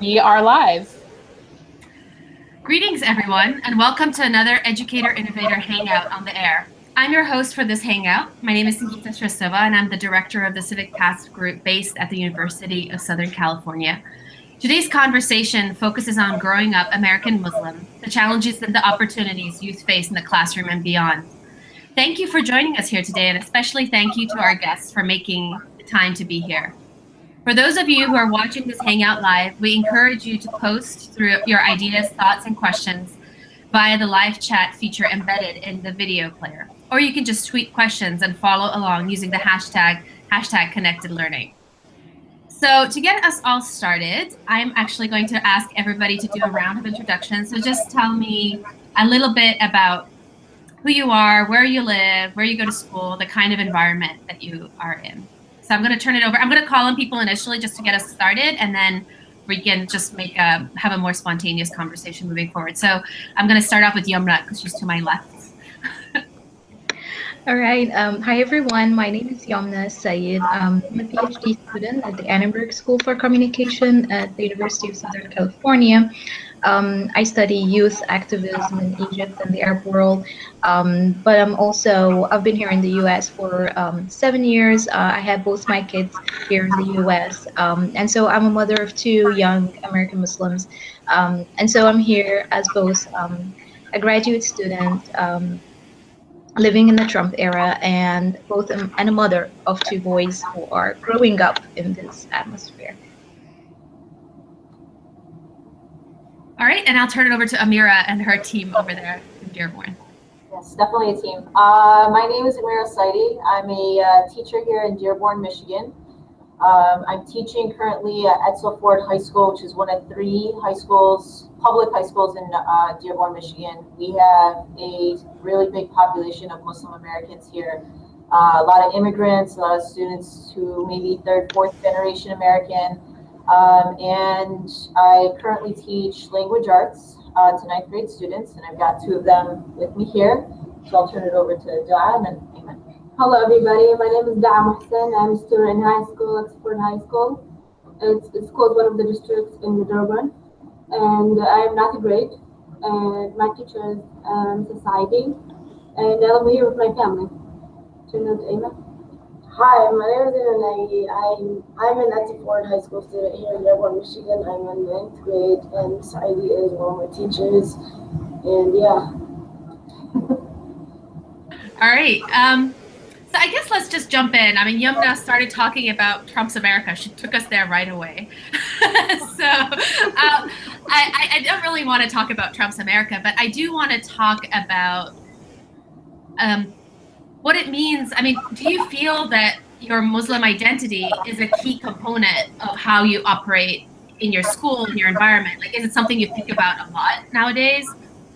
we are live. Greetings, everyone, and welcome to another Educator Innovator Hangout on the air. I'm your host for this Hangout. My name is Sangita Shresthova, and I'm the director of the Civic Paths Group based at the University of Southern California. Today's conversation focuses on growing up American Muslim, the challenges and the opportunities youth face in the classroom and beyond. Thank you for joining us here today, and especially thank you to our guests for making the time to be here. For those of you who are watching this Hangout live, we encourage you to post through your ideas, thoughts, and questions via the live chat feature embedded in the video player. Or you can just tweet questions and follow along using the hashtag, hashtag connected learning. So to get us all started, I'm actually going to ask everybody to do a round of introductions. So just tell me a little bit about who you are, where you live, where you go to school, the kind of environment that you are in. So I'm going to turn it over. I'm going to call on people initially just to get us started, and then we can just make a have a more spontaneous conversation moving forward. So I'm going to start off with Yomna because she's to my left. All right. Um, hi, everyone. My name is Yomna Sayed. Um, I'm a PhD student at the Annenberg School for Communication at the University of Southern California. Um, I study youth activism in Egypt and the Arab world, um, but I'm also I've been here in the U.S. for um, seven years. Uh, I have both my kids here in the U.S., um, and so I'm a mother of two young American Muslims, um, and so I'm here as both um, a graduate student. living in the Trump era, and both and a mother of two boys who are growing up in this atmosphere. All right, and I'll turn it over to Amira and her team over there in Dearborn. Yes, definitely a team. Uh, my name is Amira Saidi. I'm a uh, teacher here in Dearborn, Michigan. Um, I'm teaching currently at Edsel Ford High School, which is one of three high schools, public high schools in uh, Dearborn, Michigan. We have a really big population of Muslim Americans here. Uh, a lot of immigrants, a lot of students who may be third, fourth generation American, um, and I currently teach language arts uh, to ninth grade students, and I've got two of them with me here. So I'll turn it over to Da'a and Ayman. Hello, everybody. My name is Da'a Mohsen. I'm a student in high school, Oxford High School. It's, it's called one of the districts in Dearborn. And I am not a grade. And my teacher is um, society. And I'm here with my family. Turn it over to Ayman. Hi, my name is Nagi. I'm I'm an Edsel Ford High School student here in Dearborn, Michigan. I'm in ninth grade, and Saidi is one of my teachers. And yeah. All right. Um, so I guess let's just jump in. I mean, Yomna started talking about Trump's America. She took us there right away. so um, I, I don't really want to talk about Trump's America, but I do want to talk about um, what it means. I mean, do you feel that your Muslim identity is a key component of how you operate in your school, in your environment? Like, is it something you think about a lot nowadays?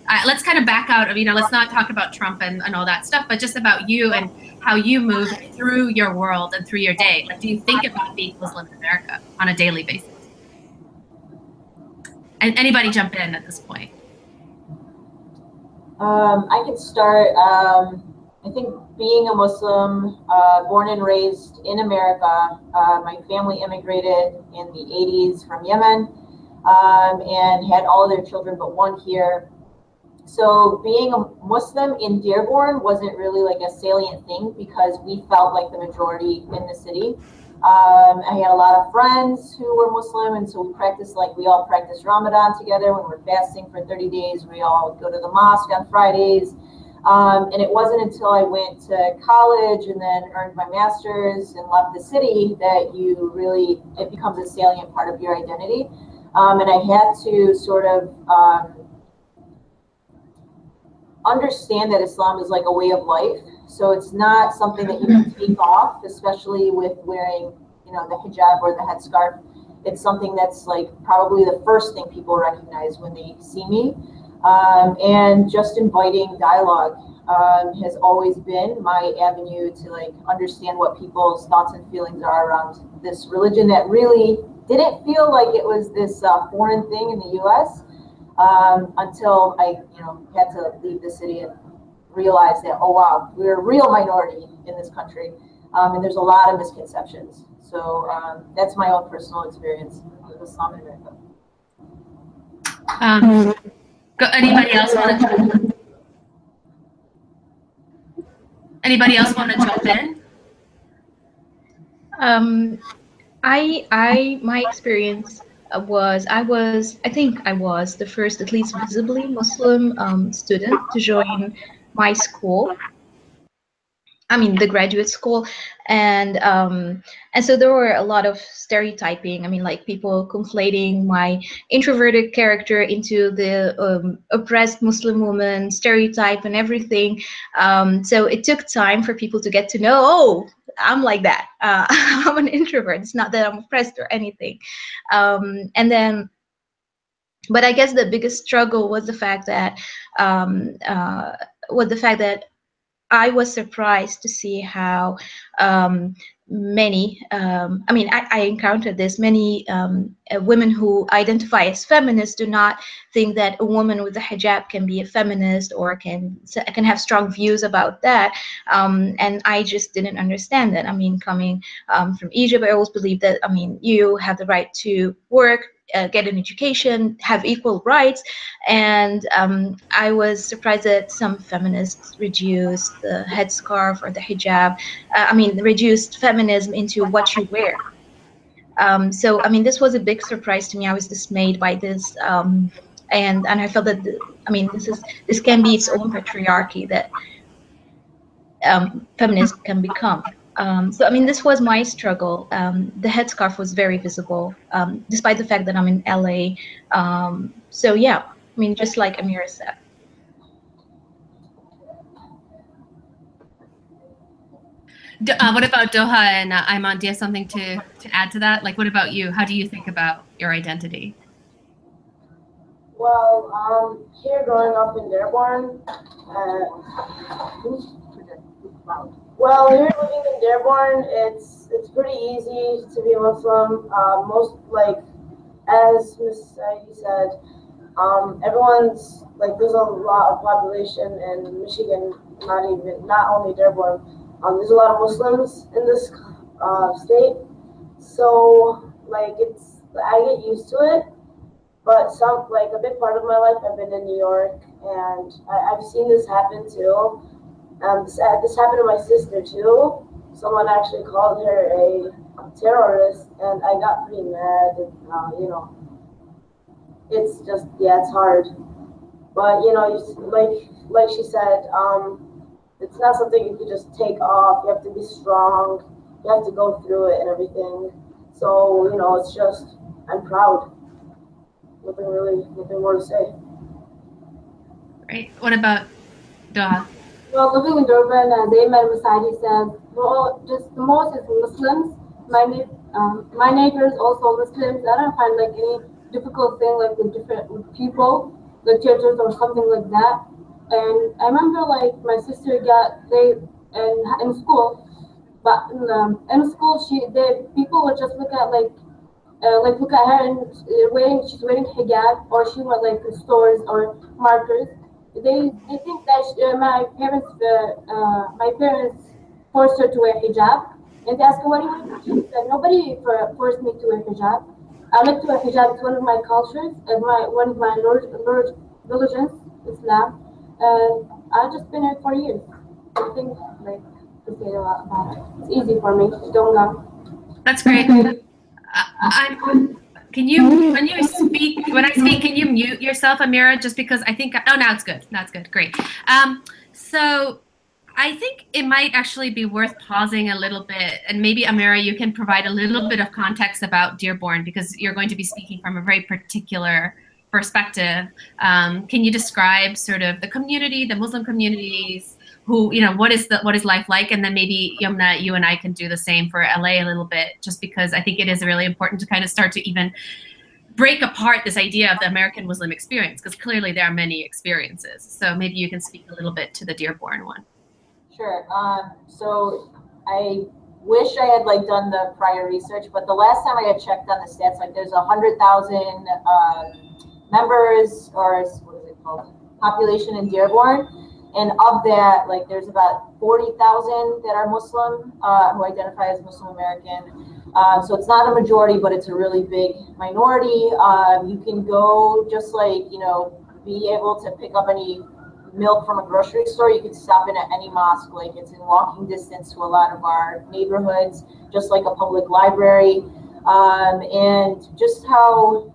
Uh, let's kind of back out of, you know, let's not talk about Trump and, and all that stuff, but just about you and how you move through your world and through your day. Like, do you think about being Muslim in America on a daily basis? And anybody jump in at this point? Um, I can start. Um, I think being a Muslim, uh, born and raised in America, uh, my family immigrated in the 80s from Yemen um, and had all their children but one here. So being a Muslim in Dearborn wasn't really like a salient thing because we felt like the majority in the city. Um, I had a lot of friends who were Muslim, and so we practiced like we all practice Ramadan together when we're fasting for 30 days. We all go to the mosque on Fridays. Um, and it wasn't until I went to college and then earned my master's and left the city that you really, it becomes a salient part of your identity. Um, and I had to sort of um, understand that Islam is like a way of life. So it's not something that you can take off, especially with wearing, you know, the hijab or the headscarf. It's something that's like probably the first thing people recognize when they see me. Um, and just inviting dialogue um, has always been my avenue to like understand what people's thoughts and feelings are around this religion that really didn't feel like it was this uh, foreign thing in the U.S. Um, until I, you know, had to leave the city and realize that oh wow, we're a real minority in this country, um, and there's a lot of misconceptions. So um, that's my own personal experience with Islam in America. Um, anybody else want to? Anybody else want to jump in? Um, I, I, my experience was I was I think I was the first, at least visibly Muslim um, student to join my school. I mean, the graduate school, and um, and so there were a lot of stereotyping. I mean, like people conflating my introverted character into the um, oppressed Muslim woman stereotype and everything. Um, so it took time for people to get to know. Oh, I'm like that. Uh, I'm an introvert. It's not that I'm oppressed or anything. Um, and then but I guess the biggest struggle was the fact that um, uh, was the fact that I was surprised to see how um, many, um, I mean, I, I, encountered this, many um, uh, women who identify as feminists do not think that a woman with a hijab can be a feminist or can, can have strong views about that. Um, and I just didn't understand that. I mean, coming um, from Egypt, I always believed that, I mean, you have the right to work, uh, get an education, have equal rights. And um, I was surprised that some feminists reduced the headscarf or the hijab, uh, I mean, reduced feminism into what you wear. Um, so, I mean, this was a big surprise to me. I was dismayed by this. Um, and, and I felt that, the, I mean, this is this can be its own patriarchy that um, feminism can become. Um, so I mean, this was my struggle. Um, the headscarf was very visible, um, despite the fact that I'm in LA. Um, so yeah, I mean, just like Amira said. Uh, what about Doha and uh, Ayman? Do you have something to, to add to that? Like, what about you? How do you think about your identity? Well, um, here growing up in Dearborn, uh, well, here living in Dearborn, it's it's pretty easy to be Muslim. Uh, most like, as Ms. Saidi said, um, everyone's like there's a lot of population in Michigan, not even not only Dearborn. Um, there's a lot of Muslims in this uh, state, so like it's I get used to it. But some like a big part of my life, I've been in New York, and I, I've seen this happen too um, this, uh, this happened to my sister too. Someone actually called her a terrorist, and I got pretty mad. And, uh, you know, it's just yeah, it's hard. But you know, like like she said, um, it's not something you can just take off. You have to be strong. You have to go through it and everything. So you know, it's just I'm proud. Nothing really, nothing more to say. Right. What about Doha? Well, living in Dearborn, uh, the Imam Masadi says, well, just the most is Muslims. My um, my neighbors also Muslims. I don't find like any difficult thing like with different people, the churches or something like that. And I remember like my sister got they in in school, but in, um, in school she the people would just look at like uh, like look at her and uh, wearing she's wearing hijab or she went like stores or markers they they think that uh, my parents uh, uh, my parents forced her to wear hijab, and they asked her what do you mean? She said nobody for, forced me to wear hijab. I like to wear hijab. It's one of my cultures and my one of my religions, Islam, and I've just been here for years. I think like to say a lot about it. It's easy for me. Don't go. That's great. Uh, I'm can you, when you speak, when I speak, can you mute yourself, Amira? Just because I think, oh, now it's good. Now it's good. Great. Um, so I think it might actually be worth pausing a little bit, and maybe Amira, you can provide a little bit of context about Dearborn because you're going to be speaking from a very particular perspective. Um, can you describe sort of the community, the Muslim communities, who you know what is the what is life like? And then maybe yumna you and i can do the same for la a little bit just because i think it is really important to kind of start to even break apart this idea of the american muslim experience because clearly there are many experiences. So maybe you can speak a little bit to the dearborn one. Sure. Um, so i wish i had like done the prior research but the last time i had checked on the stats like there's a hundred thousand uh, members or what is it called? Population in dearborn and of that, like there's about 40,000 that are Muslim, uh, who identify as Muslim American. Uh, so it's not a majority, but it's a really big minority. Um, you can go just like, you know, be able to pick up any milk from a grocery store. You can stop in at any mosque, like it's in walking distance to a lot of our neighborhoods, just like a public library. Um, and just how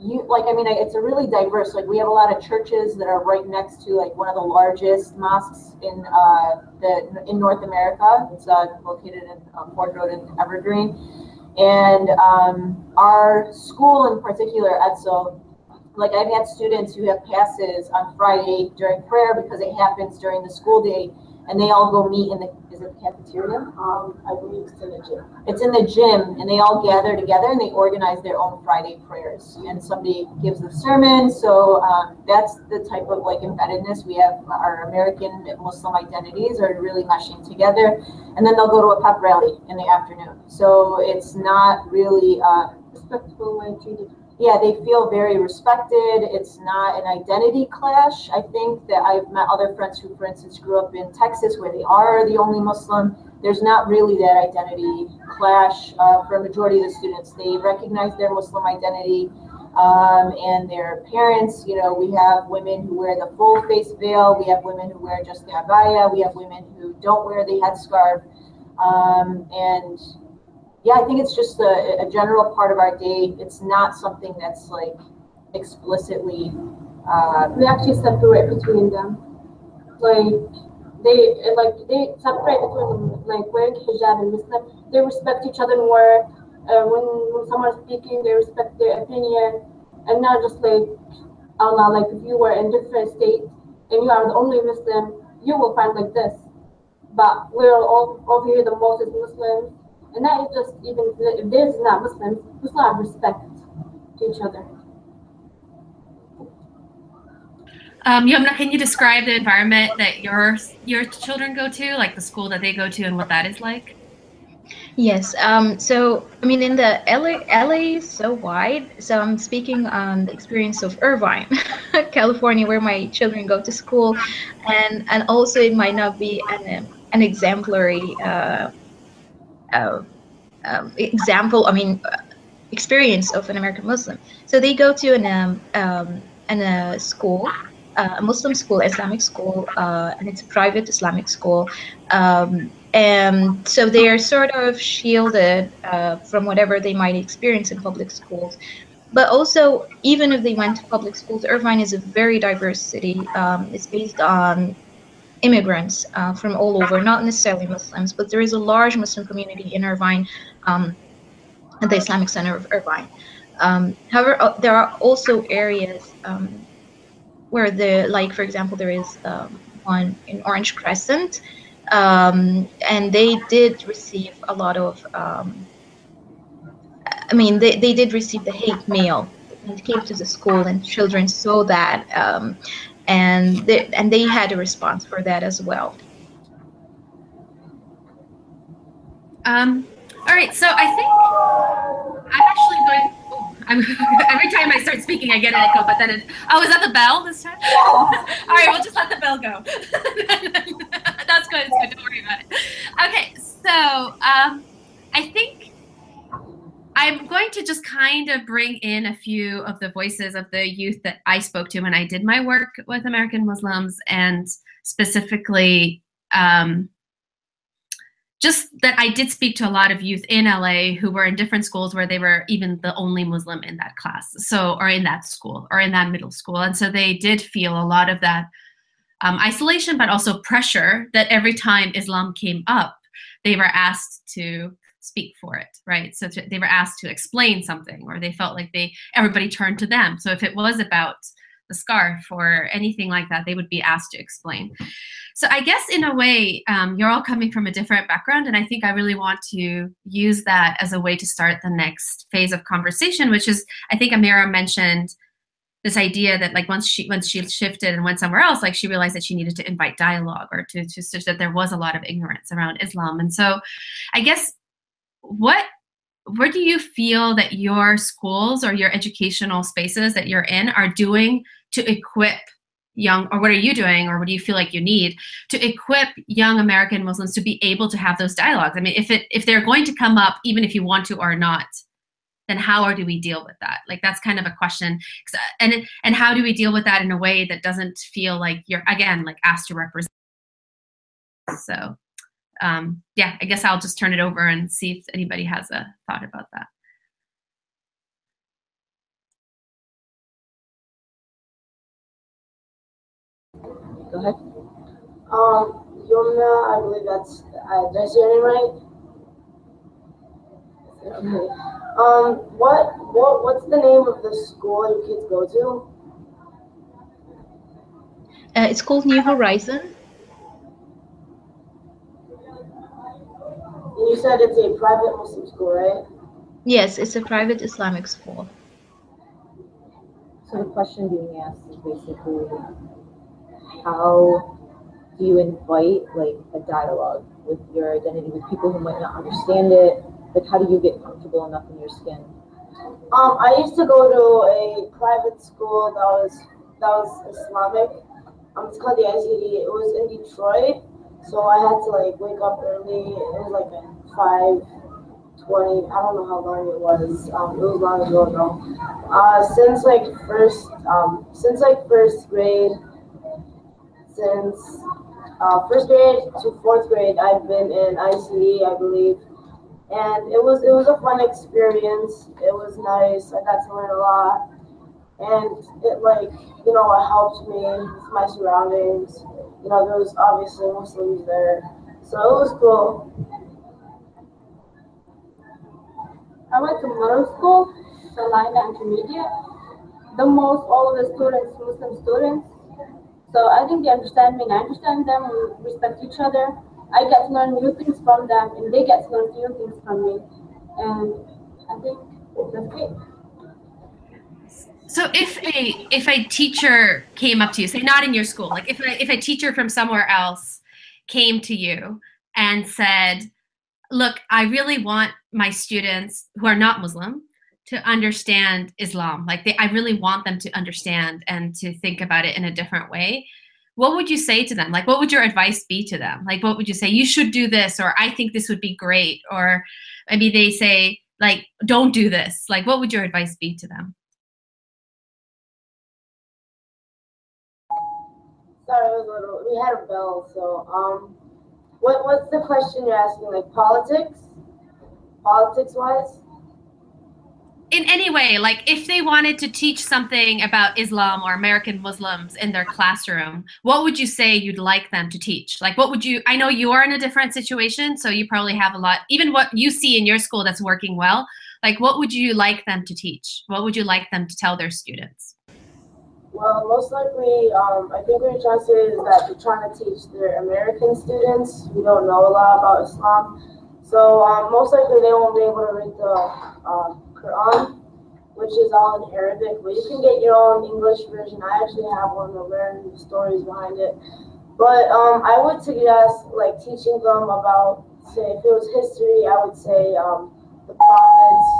you like i mean it's a really diverse like we have a lot of churches that are right next to like one of the largest mosques in uh the in north america. It's uh, located in um, ford road in evergreen. And um, our school in particular edsel like i've had students who have passes on friday during prayer because it happens during the school day and they all go meet in the is it the cafeteria? Um, I believe it's in the gym. It's in the gym, and they all gather together and they organize their own Friday prayers. And somebody gives the sermon. So um, that's the type of like embeddedness we have. Our American Muslim identities are really meshing together, and then they'll go to a pep rally in the afternoon. So it's not really uh, Respectful way treated. Yeah, they feel very respected. It's not an identity clash. I think that I've met other friends who, for instance, grew up in Texas where they are the only Muslim. There's not really that identity clash uh, for a majority of the students. They recognize their Muslim identity um, and their parents. You know, we have women who wear the full face veil. We have women who wear just the abaya. We have women who don't wear the headscarf. Um, and yeah, I think it's just a, a general part of our day. It's not something that's like explicitly. Uh, We actually separate between them. Like they like they separate between them, like wearing hijab and Muslim. They respect each other more. Uh, when, when someone's speaking, they respect their opinion, and not just like Allah. Like if you were in different state and you are the only Muslim, you will find like this. But we're all over here the most is Muslims, and that is just even if there's not Muslims, we still have respect to each other. Um, Yomna, can you describe the environment that your your children go to, like the school that they go to, and what that is like? Yes. Um, so, I mean, in the LA, LA is so wide. So, I'm speaking on the experience of Irvine, California, where my children go to school, and and also it might not be an an exemplary uh, uh, um, example. I mean, experience of an American Muslim. So they go to an um, um, an uh, school. Uh, a Muslim school, Islamic school, uh, and it's a private Islamic school. Um, and so they are sort of shielded uh, from whatever they might experience in public schools. But also, even if they went to public schools, Irvine is a very diverse city. Um, it's based on immigrants uh, from all over, not necessarily Muslims, but there is a large Muslim community in Irvine, um, at the Islamic Center of Irvine. Um, however, uh, there are also areas um, where the, like for example, there is um, one in Orange Crescent, um, and they did receive a lot of um, i mean they, they did receive the hate mail it came to the school and children saw that um, and they, and they had a response for that as well Um, all right, so I think I'm actually going. Oh, I'm, every time I start speaking, I get an echo, but then it. Oh, is that the bell this time? all right, we'll just let the bell go. That's good. It's good. Don't worry about it. Okay, so um, I think I'm going to just kind of bring in a few of the voices of the youth that I spoke to when I did my work with American Muslims, and specifically. Um, just that I did speak to a lot of youth in LA who were in different schools where they were even the only Muslim in that class, so or in that school or in that middle school, and so they did feel a lot of that um, isolation, but also pressure that every time Islam came up, they were asked to speak for it, right? So they were asked to explain something, or they felt like they everybody turned to them. So if it was about the scarf or anything like that, they would be asked to explain. So I guess in a way, um, you're all coming from a different background, and I think I really want to use that as a way to start the next phase of conversation, which is I think Amira mentioned this idea that like once she once she shifted and went somewhere else, like she realized that she needed to invite dialogue or to to such that there was a lot of ignorance around Islam, and so I guess what where do you feel that your schools or your educational spaces that you're in are doing to equip young or what are you doing or what do you feel like you need to equip young american muslims to be able to have those dialogues? I mean if it if they're going to come up even if you want to or not then how do we deal with that? Like that's kind of a question. And and how do we deal with that in a way that doesn't feel like you're again like asked to represent? So um yeah i guess i'll just turn it over and see if anybody has a thought about that Go ahead. Um, Yomna, I believe that's, uh, did I say your name right? Okay. Um, what, what, what's the name of the school your kids go to? Uh, it's called New Horizon. You said it's a private Muslim school, right? Yes, it's a private Islamic school. So the question being asked is basically how do you invite like a dialogue with your identity with people who might not understand it? Like how do you get comfortable enough in your skin? Um, I used to go to a private school that was that was Islamic. Um, it's called the ICD. It was in Detroit, so I had to like wake up early. It was like five twenty. I don't know how long it was. Um, it was long ago though. Uh, since like first um, since like first grade, since uh, first grade to fourth grade, I've been in ICD, I believe and it was it was a fun experience. It was nice. I got to learn a lot, and it like you know it helped me with my surroundings. You know there was obviously Muslims there, so it was cool. I went to middle school, Salina Intermediate. The most all of the students, Muslim students. So I think they understand me and I understand them. We respect each other. I get to learn new things from them, and they get to learn new things from me. And I think that's great. So if a if a teacher came up to you, say not in your school, like if a, if a teacher from somewhere else came to you and said, "Look, I really want my students who are not Muslim to understand Islam. Like they, I really want them to understand and to think about it in a different way." what would you say to them? Like, what would your advice be to them? Like, what would you say? You should do this, or I think this would be great, or maybe they say, like, don't do this. Like, what would your advice be to them? Sorry, was little. We had a bell, so um, what what's the question you're asking? Like politics, politics wise? in any way, like if they wanted to teach something about Islam or American Muslims in their classroom, what would you say you'd like them to teach? Like, what would you? I know you are in a different situation, so you probably have a lot. Even what you see in your school that's working well, like, what would you like them to teach? What would you like them to tell their students? Well, most likely, um, I think what you're trying to say is that they're trying to teach their American students who don't know a lot about Islam. So um, most likely they won't be able to read the uh, Quran, which is all in Arabic, but you can get your own English version. I actually have one to learn the stories behind it. But um, I would suggest like teaching them about, say, if it was history, I would say um, the prophets.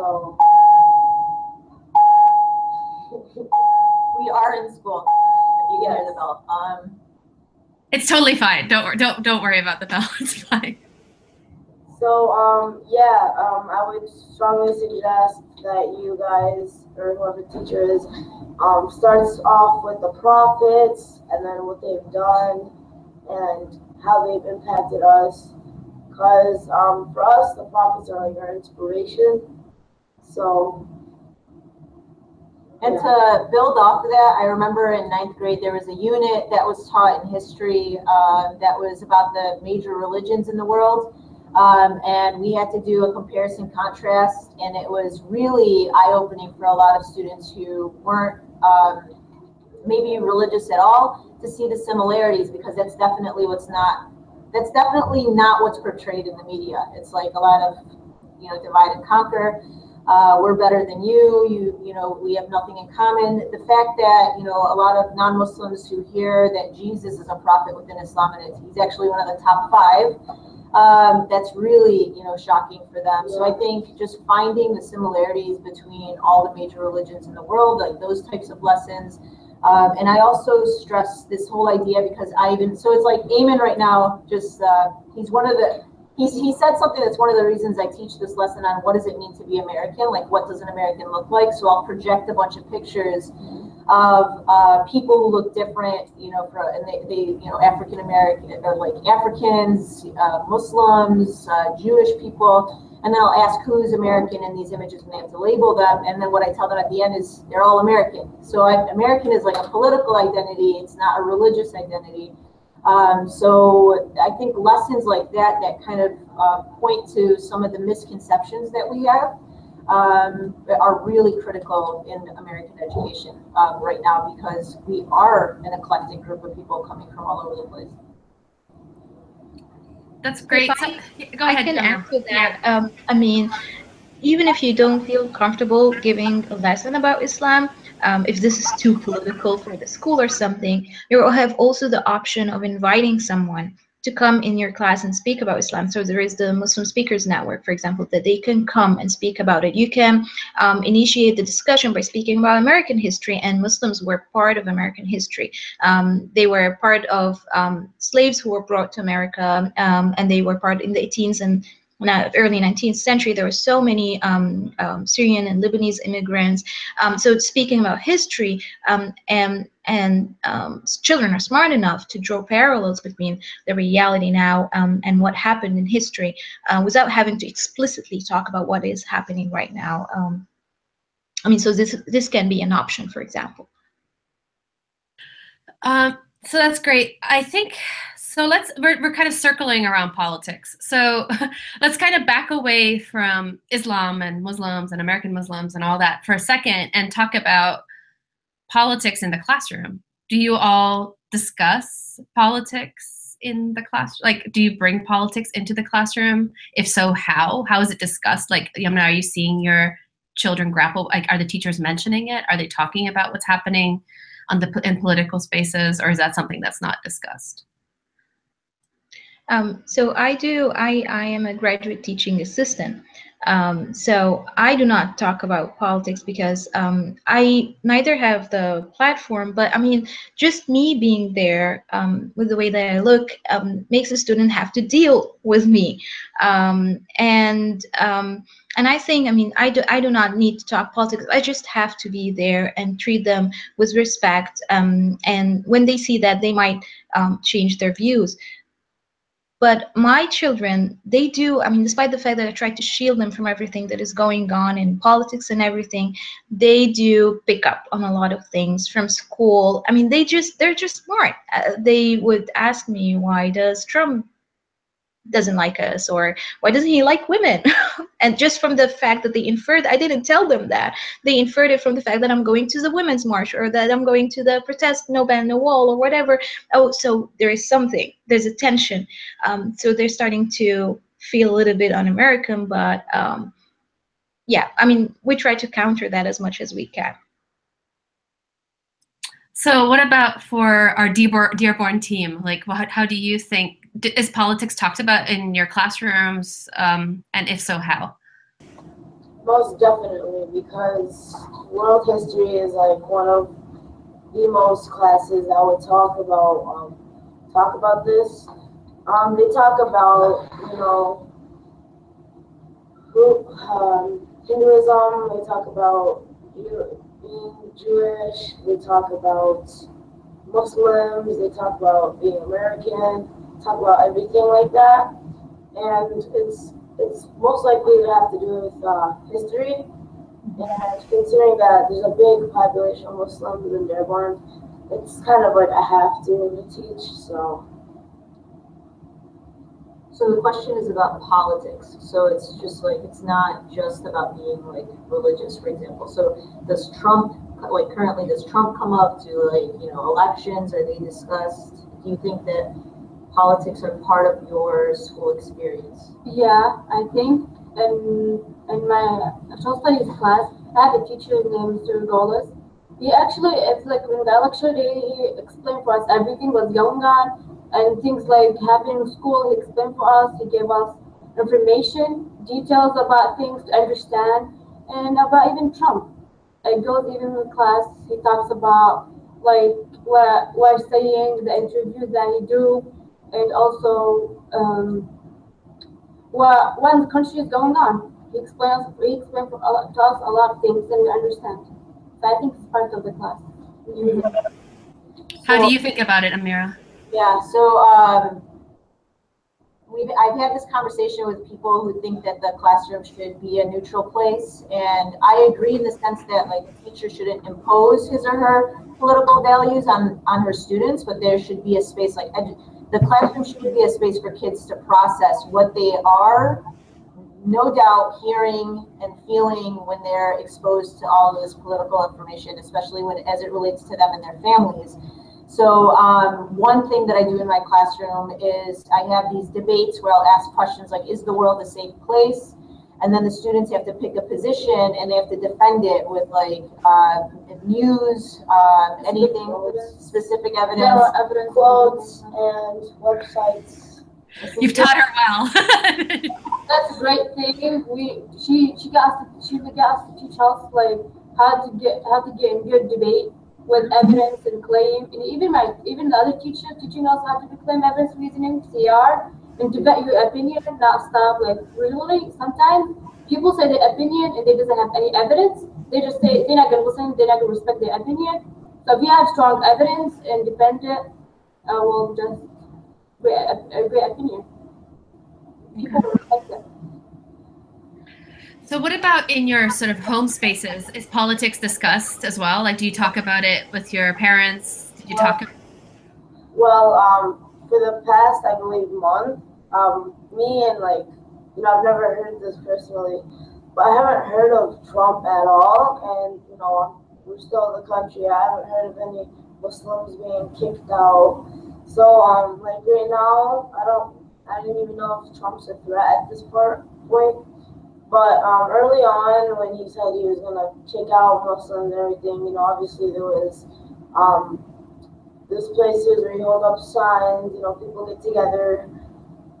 So we are in school. If you can hear the bell. Um, it's totally fine. Don't don't don't worry about the bell. It's fine. So um, yeah, um, I would strongly suggest that you guys or whoever the teacher is um, starts off with the prophets and then what they've done and how they've impacted us. Because um, for us, the prophets are like our inspiration. So. And to build off of that, I remember in ninth grade there was a unit that was taught in history uh, that was about the major religions in the world um, and we had to do a comparison contrast, and it was really eye opening for a lot of students who weren't um, maybe religious at all to see the similarities because that's definitely what's not that's definitely not what's portrayed in the media. It's like a lot of you know divide and conquer. Uh, we're better than you. You you know we have nothing in common. The fact that you know a lot of non-Muslims who hear that Jesus is a prophet within Islam and he's actually one of the top five um, that's really you know shocking for them. So I think just finding the similarities between all the major religions in the world, like those types of lessons, Um, and I also stress this whole idea because I even so it's like Ayman right now. Just uh, he's one of the he said something that's one of the reasons I teach this lesson on what does it mean to be American. Like what does an American look like? So I'll project a bunch of pictures of uh, people who look different. You know, for, and they, they you know African American or like Africans, uh, Muslims, uh, Jewish people and then I'll ask who's American in these images and they have to label them. And then what I tell them at the end is they're all American. So I, American is like a political identity. It's not a religious identity. Um, so I think lessons like that that kind of uh, point to some of the misconceptions that we have um, are really critical in American education um, right now because we are an eclectic group of people coming from all over the place. That's great. If So, I- go ahead. I can Donna. add to that. Um, I mean, even if you don't feel comfortable giving a lesson about Islam, um, if this is too political for the school or something, you will have also the option of inviting someone to come in your class and speak about Islam. So there is the Muslim Speakers Network, for example, that they can come and speak about it. You can um, initiate the discussion by speaking about American history, and Muslims were part of American history. Um, they were part of um, slaves who were brought to America, um, and they were part in the 18th and now, early 19th century. There were so many um, um, Syrian and Lebanese immigrants. Um, so, speaking about history, um, and and um, children are smart enough to draw parallels between the reality now um, and what happened in history, uh, without having to explicitly talk about what is happening right now. I mean, so this this can be an option, for example. So that's great. I think so. Let's we're we're kind of circling around politics. So let's kind of back away from Islam and Muslims and American Muslims and all that for a second and talk about politics in the classroom. Do you all discuss politics in the class? Like, do you bring politics into the classroom? If so, how? How is it discussed? Like, Yomna, are you seeing your children grapple? Like, are the teachers mentioning it? Are they talking about what's happening? on the in political spaces, or is that something that's not discussed? Um, so I do. I I am a graduate teaching assistant. Um, so I do not talk about politics because um, I neither have the platform, but I mean, just me being there um, with the way that I look um, makes a student have to deal with me, um, and um, and I think I mean I do I do not need to talk politics. I just have to be there and treat them with respect, and when they see that, they might change their views but my children they do i mean despite the fact that i try to shield them from everything that is going on in politics and everything they do pick up on a lot of things from school. I mean they just they're just smart. Uh, they would ask me why does trump doesn't like us or why doesn't he like women? And just from the fact that they inferred i didn't tell them that. They inferred it from the fact that i'm going to the women's march or that i'm going to the protest no ban no wall or whatever. Oh so there is something. There's a tension. Um, so they're starting to feel a little bit un-american but um, yeah i mean we try to counter that as much as we can. So what about for our Dearborn, team? Like what, how do you think is politics talked about in your classrooms um, and if so how Most definitely, because world history is like one of the most classes that would talk about um, talk about this. Um, they talk about you know who, um, Hinduism. They talk about you being Jewish. They talk about Muslims. They talk about being American. Talk about everything like that, and it's it's most likely to have to do with uh, history. And considering that there's a big population of Muslims in Dearborn, it's kind of like I have to, to teach. So So the question is about politics. So it's just like it's not just about being like religious, for example. So does Trump like currently does Trump come up to like you know elections? Are they discussed? Do you think that politics are part of your school experience? Yeah, I think in in my social studies class, I have a teacher named Mr. Golis. He actually, it's like in the lecture day, he explained for us everything was going on and things like happening in school. He explained for us. He gave us information, details about things to understand, and about even Trump. It goes even in class. He talks about like what what saying, the interviews that he do, and also um, what when the country is going on. He explains he explains to us a lot of things and we understand. So I think it's part of the class. How So- do you think about it, Amira? Yeah, so, um, we've, I've had this conversation with people who think that the classroom should be a neutral place. And I agree in the sense that like a teacher shouldn't impose his or her political values on, on her students, but there should be a space like, edu- the classroom should be a space for kids to process what they are, no doubt hearing and feeling when they're exposed to all of this political information, especially when, as it relates to them and their families. So um, one thing that I do in my classroom is I have these debates where I'll ask questions like, is the world a safe place? And then the students have to pick a position and they have to defend it with like uh, news, uh, anything with specific evidence. are evidence Quotes and websites. You've taught her well. That's a great thing. We she she got to, she got to teach us like how to get how to get in good debate with evidence and claim, and even my even the other teacher teaching us how to do claim evidence reasoning (CR) and to debate your opinion, not stuff. like really. Sometimes people say their opinion and they doesn't have any evidence. They just say they're not gonna listen. They're not gonna respect their opinion. So if you have strong evidence and defend it, uh, well, just great, a, a great opinion. People respect it. so, what about in your sort of home spaces? Is politics discussed as well? Like, do you talk about it with your parents? Did you talk? Well, um, for the past, I believe, month, um, me and like, you know, I've never heard this personally, but I haven't heard of Trump at all. And, you know, we're still in the country. I haven't heard of any Muslims being kicked out. So, um, like right now, I don't, I didn't even know if Trump's a threat at this part, point. But um, early on, when he said he was gonna kick out Muslims and everything, you know, obviously there was um, this places where you hold up signs, you know, people get together.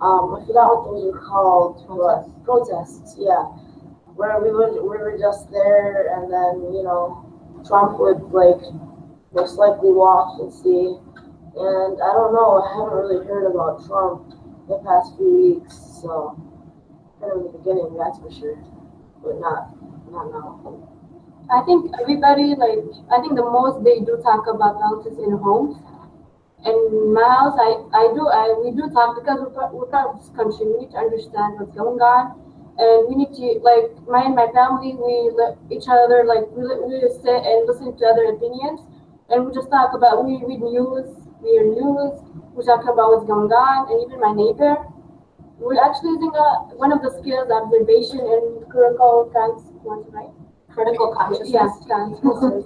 Um, I forgot what those were called. but- Protests, yeah. Where we would we were just there and then, you know, Trump would like most likely watch and see. And I don't know, I haven't really heard about Trump the past few weeks, so kind of in the beginning, that's for sure. But not not now. I think everybody like I think the most they do talk about politics in homes. In my house, I, I do I we do talk because part, we're this country. We need to understand what's going on, and we need to like my and my family. We let each other like we we sit and listen to other opinions, and we just talk about we read news, we hear news, we talk about what's going on, and even my neighbor. We're actually using a, uh, one of the skills observation and critical consequence, right? Critical consciousness. Yes, consequences.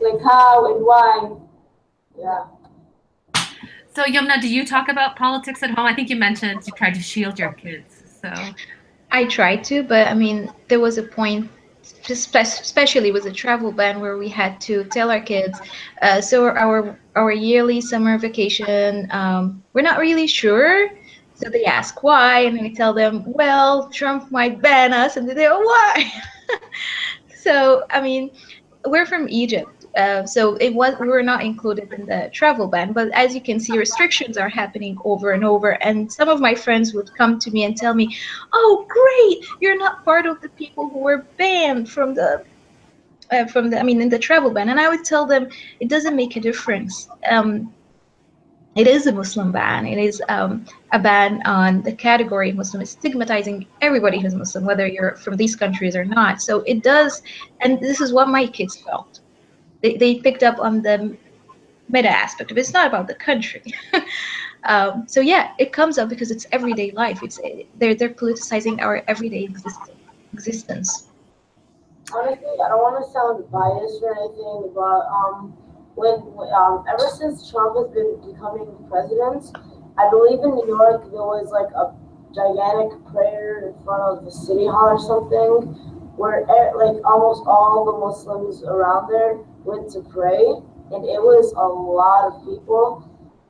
like how and why. Yeah. So, Yomna, do you talk about politics at home? I think you mentioned you tried to shield your kids. So, I tried to, but I mean, there was a point, spe- especially with the travel ban, where we had to tell our kids. Uh, so our our yearly summer vacation, um, we're not really sure. So they ask why, and we tell them, well, Trump might ban us, and they go, why? so I mean, we're from Egypt. Uh, so it was we were not included in the travel ban but as you can see restrictions are happening over and over and some of my friends would come to me and tell me oh great you're not part of the people who were banned from the uh, from the i mean in the travel ban and i would tell them it doesn't make a difference um, it is a muslim ban it is um, a ban on the category muslim it's stigmatizing everybody who's muslim whether you're from these countries or not so it does and this is what my kids felt they, they picked up on the meta aspect of it. It's not about the country. um, so yeah, it comes up because it's everyday life. It's they're they're politicizing our everyday exist- existence. Honestly, I don't want to sound biased or anything, but um, when um, ever since Trump has been becoming president, I believe in New York there was like a gigantic prayer in front of the city hall or something, where e- like almost all the Muslims around there went to pray, and it was a lot of people.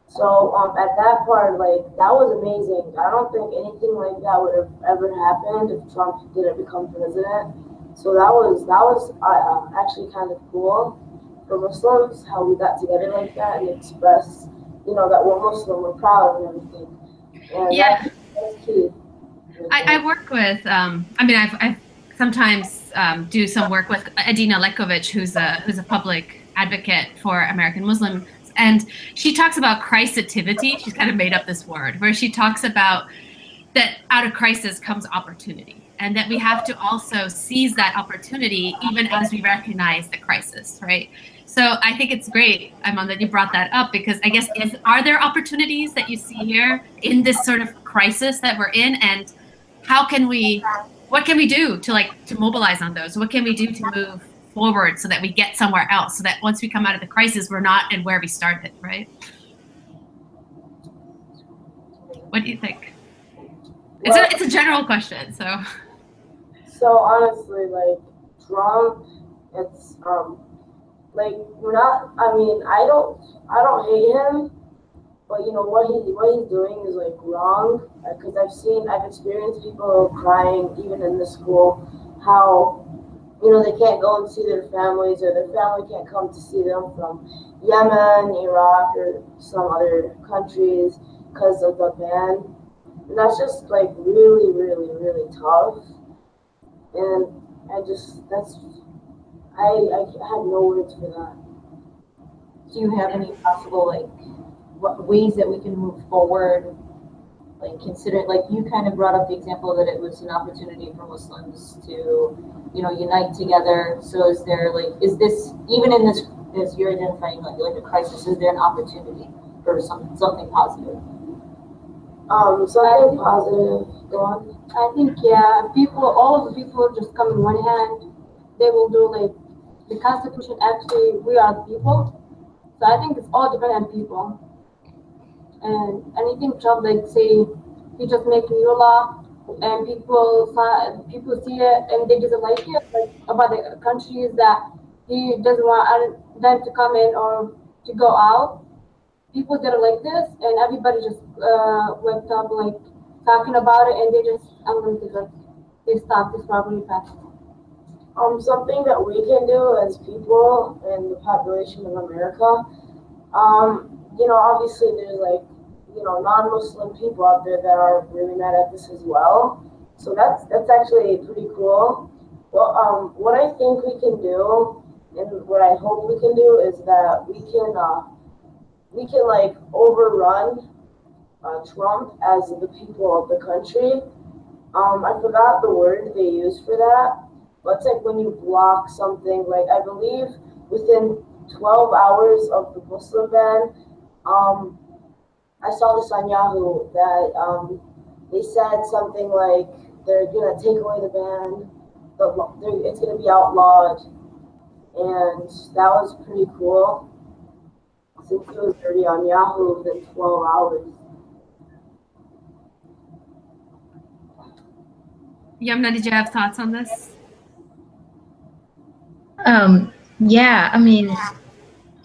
So um, at that part, like that was amazing. I don't think anything like that would have ever happened if Trump didn't become president. So that was that was uh, um, actually kind of cool for Muslims, how we got together like that and express, you know, that we're Muslim, we're proud and everything. And Yeah. that's, that's key. I, I work with, um, I mean, I've, I've sometimes um, do some work with Edina Lekovic, who's a who's a public advocate for American Muslims, and she talks about crisativity. She's kind of made up this word where she talks about that out of crisis comes opportunity, and that we have to also seize that opportunity even as we recognize the crisis, right? So I think it's great, Ayman, that you brought that up because I guess is are there opportunities that you see here in this sort of crisis that we're in, and how can we what can we do to like to mobilize on those? What can we do to move forward so that we get somewhere else so that once we come out of the crisis we're not in where we started right? What do you think? It's a, it's a general question so. So honestly, like Trump, it's um, like we're not. I mean, I don't, I don't hate him, but you know what he what he's doing is like wrong. Uh, because I've seen, I've experienced people crying even in the school, how you know they can't go and see their families or their family can't come to see them from Yemen, Iraq, or some other countries because of the ban. And that's just like really, really, really tough and I just that's I I have no words for that. Do you have any possible like what ways that we can move forward? Like consider like you kind of brought up the example that it was an opportunity for Muslims to, you know, unite together. So is there like is this even in this as you're identifying like like a crisis, is there an opportunity for some something positive? Um, something positive. Go on. I think yeah, people, all of the people just come in one hand. They will do like the Constitution. Actually, we are people, so I think it's all dependent on people. And anything Trump like say, he just make new law, and people people see it and they just like it. Like about the countries that he doesn't want them to come in or to go out. People did it like this, and everybody just uh, went up like talking about it, and they just unlimited like they stopped this robbery fast. Um, something that we can do as people in the population of America. Um, you know, obviously there's like you know non-Muslim people out there that are really mad at this as well. So that's that's actually pretty cool. Well, um, what I think we can do, and what I hope we can do, is that we can uh, we can like overrun uh, Trump as the people of the country. Um, I forgot the word they use for that, but it's like when you block something. Like I believe within 12 hours of the Muslim ban, um, I saw this on Yahoo that um, they said something like they're gonna take away the ban, the it's gonna be outlawed, and that was pretty cool. Since it was already on Yahoo within 12 hours. Yomna did you have thoughts on this Um, yeah, I mean,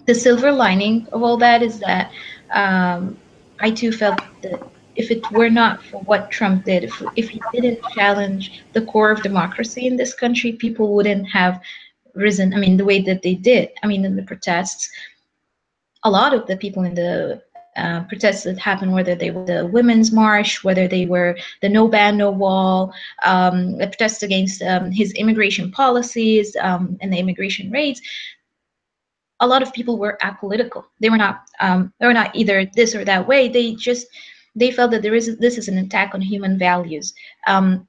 the silver lining of all that is that um, I too felt that if it were not for what Trump did, if, if he didn't challenge the core of democracy in this country, people wouldn't have risen, I mean, the way that they did. I mean, in the protests, a lot of the people in the uh, protests that happened, whether they were the women's march, whether they were the no ban, no wall, um, the protests against um, his immigration policies um, and the immigration raids, a lot of people were apolitical. They were not. Um, they were not either this or that way. They just they felt that there is this is an attack on human values. Um,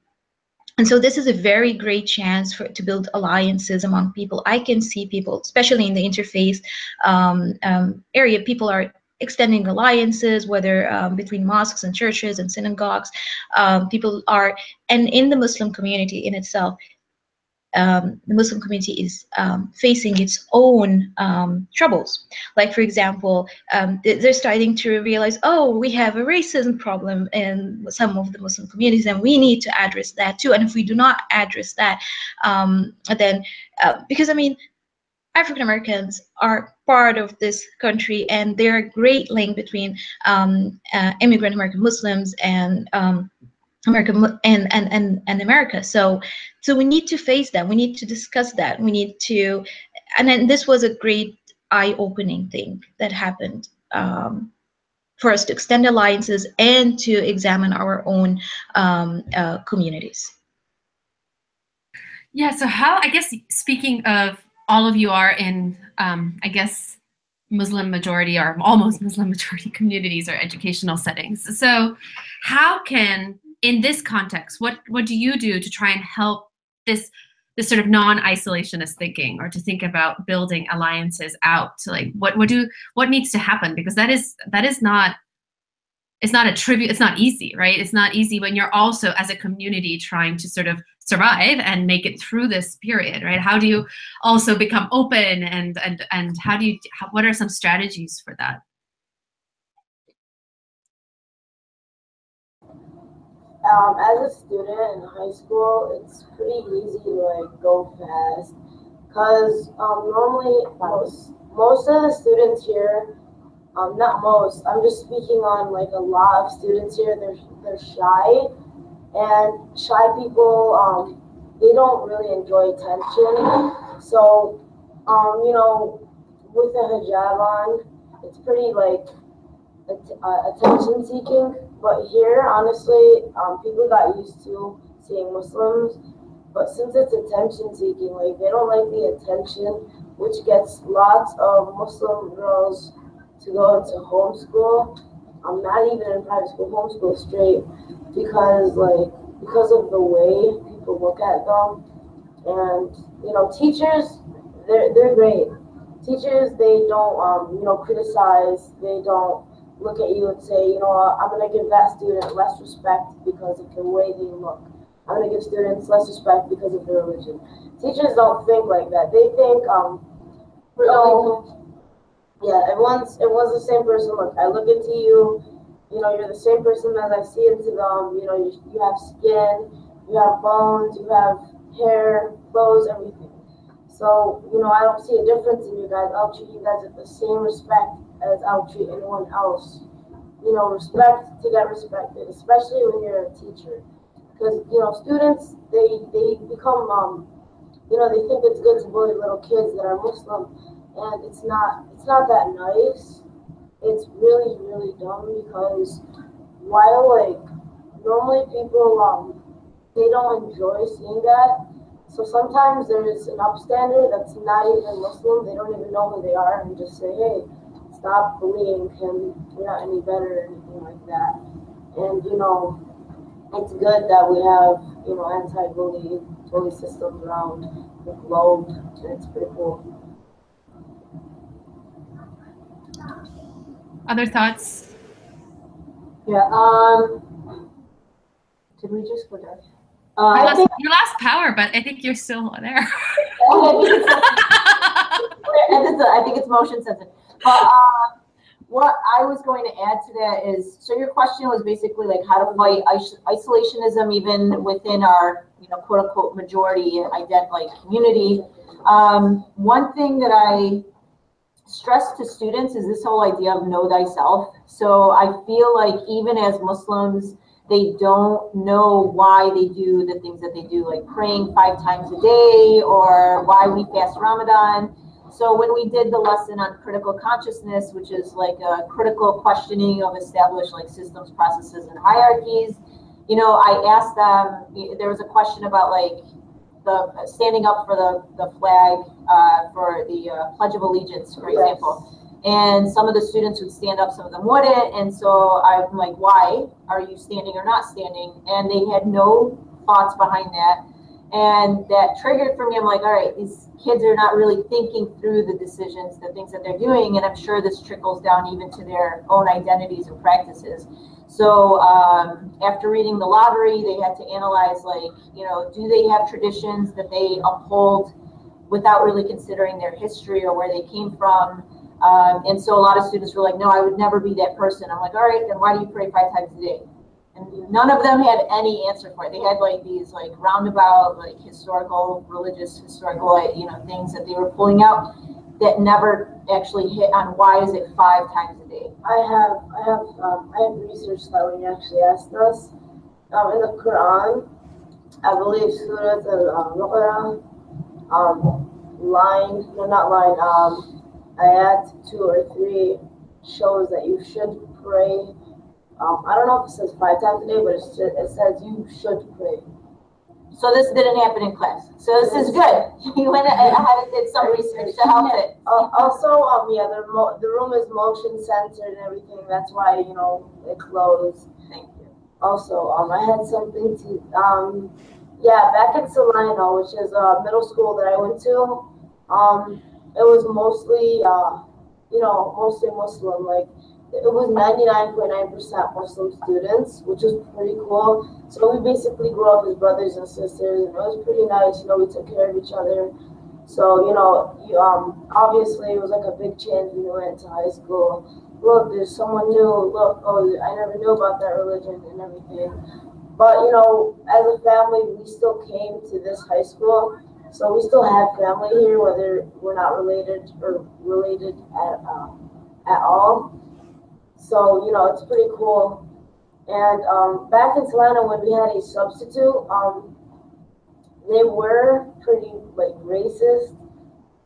and so this is a very great chance for to build alliances among people. I can see people, especially in the interfaith um, um, area, people are extending alliances, whether um, between mosques and churches and synagogues. Um, people are, and in the Muslim community in itself, um, the Muslim community is um, facing its own um, troubles. Like, for example, um, they're starting to realize, oh, we have a racism problem in some of the Muslim communities, and we need to address that too. And if we do not address that, then uh, because I mean, African Americans are part of this country, and they're a great link between um, uh, immigrant American Muslims and um, American Mu- and, and and and America. So so we need to face that. We need to discuss that. We need to, and then this was a great eye-opening thing that happened um, for us to extend alliances and to examine our own um, uh, communities. Yeah. So how? I guess speaking of all of you are in, um, I guess, Muslim majority or almost Muslim majority communities or educational settings. So, how can in this context, what what do you do to try and help this this sort of non-isolationist thinking or to think about building alliances out to like what what do what needs to happen because that is that is not it's not a trivial it's not easy right? It's not easy when you're also as a community trying to sort of survive and make it through this period right? How do you also become open and and and how do you what are some strategies for that? Um, as a student in high school it's pretty easy to like go fast because um, normally most most of the students here um, not most. I'm just speaking on like a lot of students here. They're they're shy, and shy people um, they don't really enjoy attention. So, um, you know, with a hijab on, it's pretty like uh, attention seeking. But here, honestly, um, people got used to seeing Muslims. But since it's attention seeking, like they don't like the attention, which gets lots of Muslim girls to go into homeschool. I'm not even in private school, homeschool straight because like because of the way people look at them. And you know, teachers they're they're great. Teachers they don't um, you know criticize, they don't look at you and say, you know, I'm gonna give that student less respect because of the way they look. I'm gonna give students less respect because of their religion. Teachers don't think like that. They think um, you know, yeah, everyone's everyone's the same person. Look, I look into you. You know, you're the same person as I see into them. You know, you, you have skin, you have bones, you have hair, clothes, everything. So, you know, I don't see a difference in you guys. I'll treat you guys with the same respect as I'll treat anyone else. You know, respect to get respected, especially when you're a teacher. Because, you know, students, they, they become, um, you know, they think it's good to bully little kids that are Muslim and it's not it's not that nice. It's really really dumb because while like normally people um they don't enjoy seeing that. So sometimes there's an upstander that's not even Muslim. They don't even know who they are and just say, hey, stop bullying him. You're not any better or anything like that. And you know, it's good that we have you know anti-bully bully systems around the globe. And it's pretty cool. Other thoughts Yeah, um, did we just go down? you, Uh, I lost, think, you lost power but i think you're still there I think it's, and it's, I think it's motion sensitive. But, uh, what I was going to add to that is, so your question was basically like how to fight isolationism even within our, you know, quote unquote majority ident, like community. Um, one thing that I stress to students is this whole idea of know thyself. So I feel like even as Muslims, they don't know why they do the things that they do, like praying five times a day or why we fast Ramadan. So when we did the lesson on critical consciousness, which is like a critical questioning of established like systems, processes, and hierarchies, you know, I asked them, there was a question about like the standing up for the, the flag uh, for the uh, Pledge of Allegiance, for Yes. example. And some of the students would stand up, some of them wouldn't. And so I'm like, why are you standing or not standing? And they had no thoughts behind that. And that triggered for me. I'm like, all right, these kids are not really thinking through the decisions, the things that they're doing. And I'm sure this trickles down even to their own identities and practices. So um, after reading the lottery, they had to analyze, like, you know, do they have traditions that they uphold without really considering their history or where they came from? Um, and so a lot of students were like, no, I would never be that person. I'm like, all right, then why do you pray five times a day? And none of them had any answer for it. They had like these like roundabout, like historical, religious, historical, you know, things that they were pulling out that never actually hit on why is it five times a day. I have I have um, I have research that you actually asked us um, in the Quran, I believe Surah Al Baqarah, um, line no not line um ayat two or three shows that you should pray. Um, I don't know if it says five times a day, but just, it says you should pray. So this didn't happen in class. So this is good. You went ahead and did some research to help it. Uh, also, um, yeah, the mo- the room is motion censored and everything. That's why you know it closed. Thank you. Also, um, I had something to um, yeah, back at Salina, which is a middle school that I went to. Um, it was mostly uh, you know, mostly Muslim. Like it was 99.9% Muslim students, which was pretty cool. So we basically grew up as brothers and sisters, and it was pretty nice. You know, we took care of each other. So you know, you, um, obviously it was like a big change when we went to high school. Look, there's someone new. Look, oh, I never knew about that religion and everything. But you know, as a family, we still came to this high school, so we still have family here, whether we're not related or related at um, at all. So you know, it's pretty cool. And um, back in Atlanta, when we had a substitute, um, they were pretty like racist.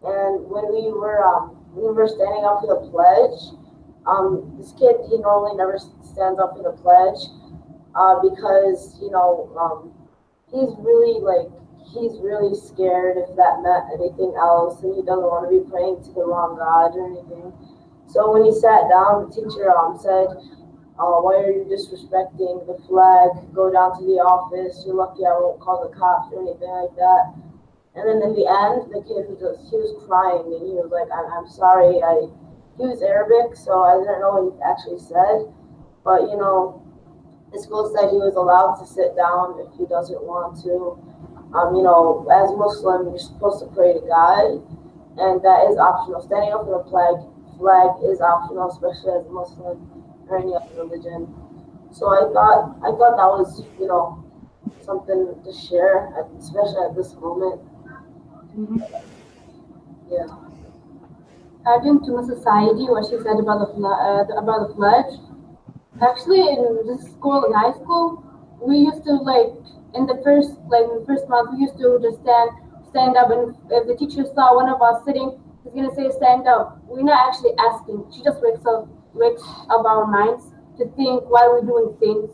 And when we were um, we were standing up for the pledge, um, this kid he normally never stands up for the pledge uh, because you know um, he's really like he's really scared if that meant anything else, and he doesn't want to be praying to the wrong God or anything. So when he sat down, the teacher um, said, uh, why are you disrespecting the flag? Go down to the office. You're lucky I won't call the cops or anything like that. And then in the end, the kid was just, he was crying and he was like, I'm, I'm sorry. I, he was Arabic, so I didn't know what he actually said. But, you know, the school said he was allowed to sit down if he doesn't want to. Um, you know, as Muslim, you're supposed to pray to God, and that is optional. Standing up for the flag, flag is optional, especially as a Muslim or any other religion. So I thought I thought that was you know something to share, especially at this moment. Yeah. adding to Mrs. Saidi, what she said about the uh, about the pledge. Actually, in this school, in high school, we used to like in the first like in the first month, we used to just stand stand up, and if the teacher saw one of us sitting, he's gonna say stand up. We're not actually asking. She just wakes up wakes up our minds to think why we're doing things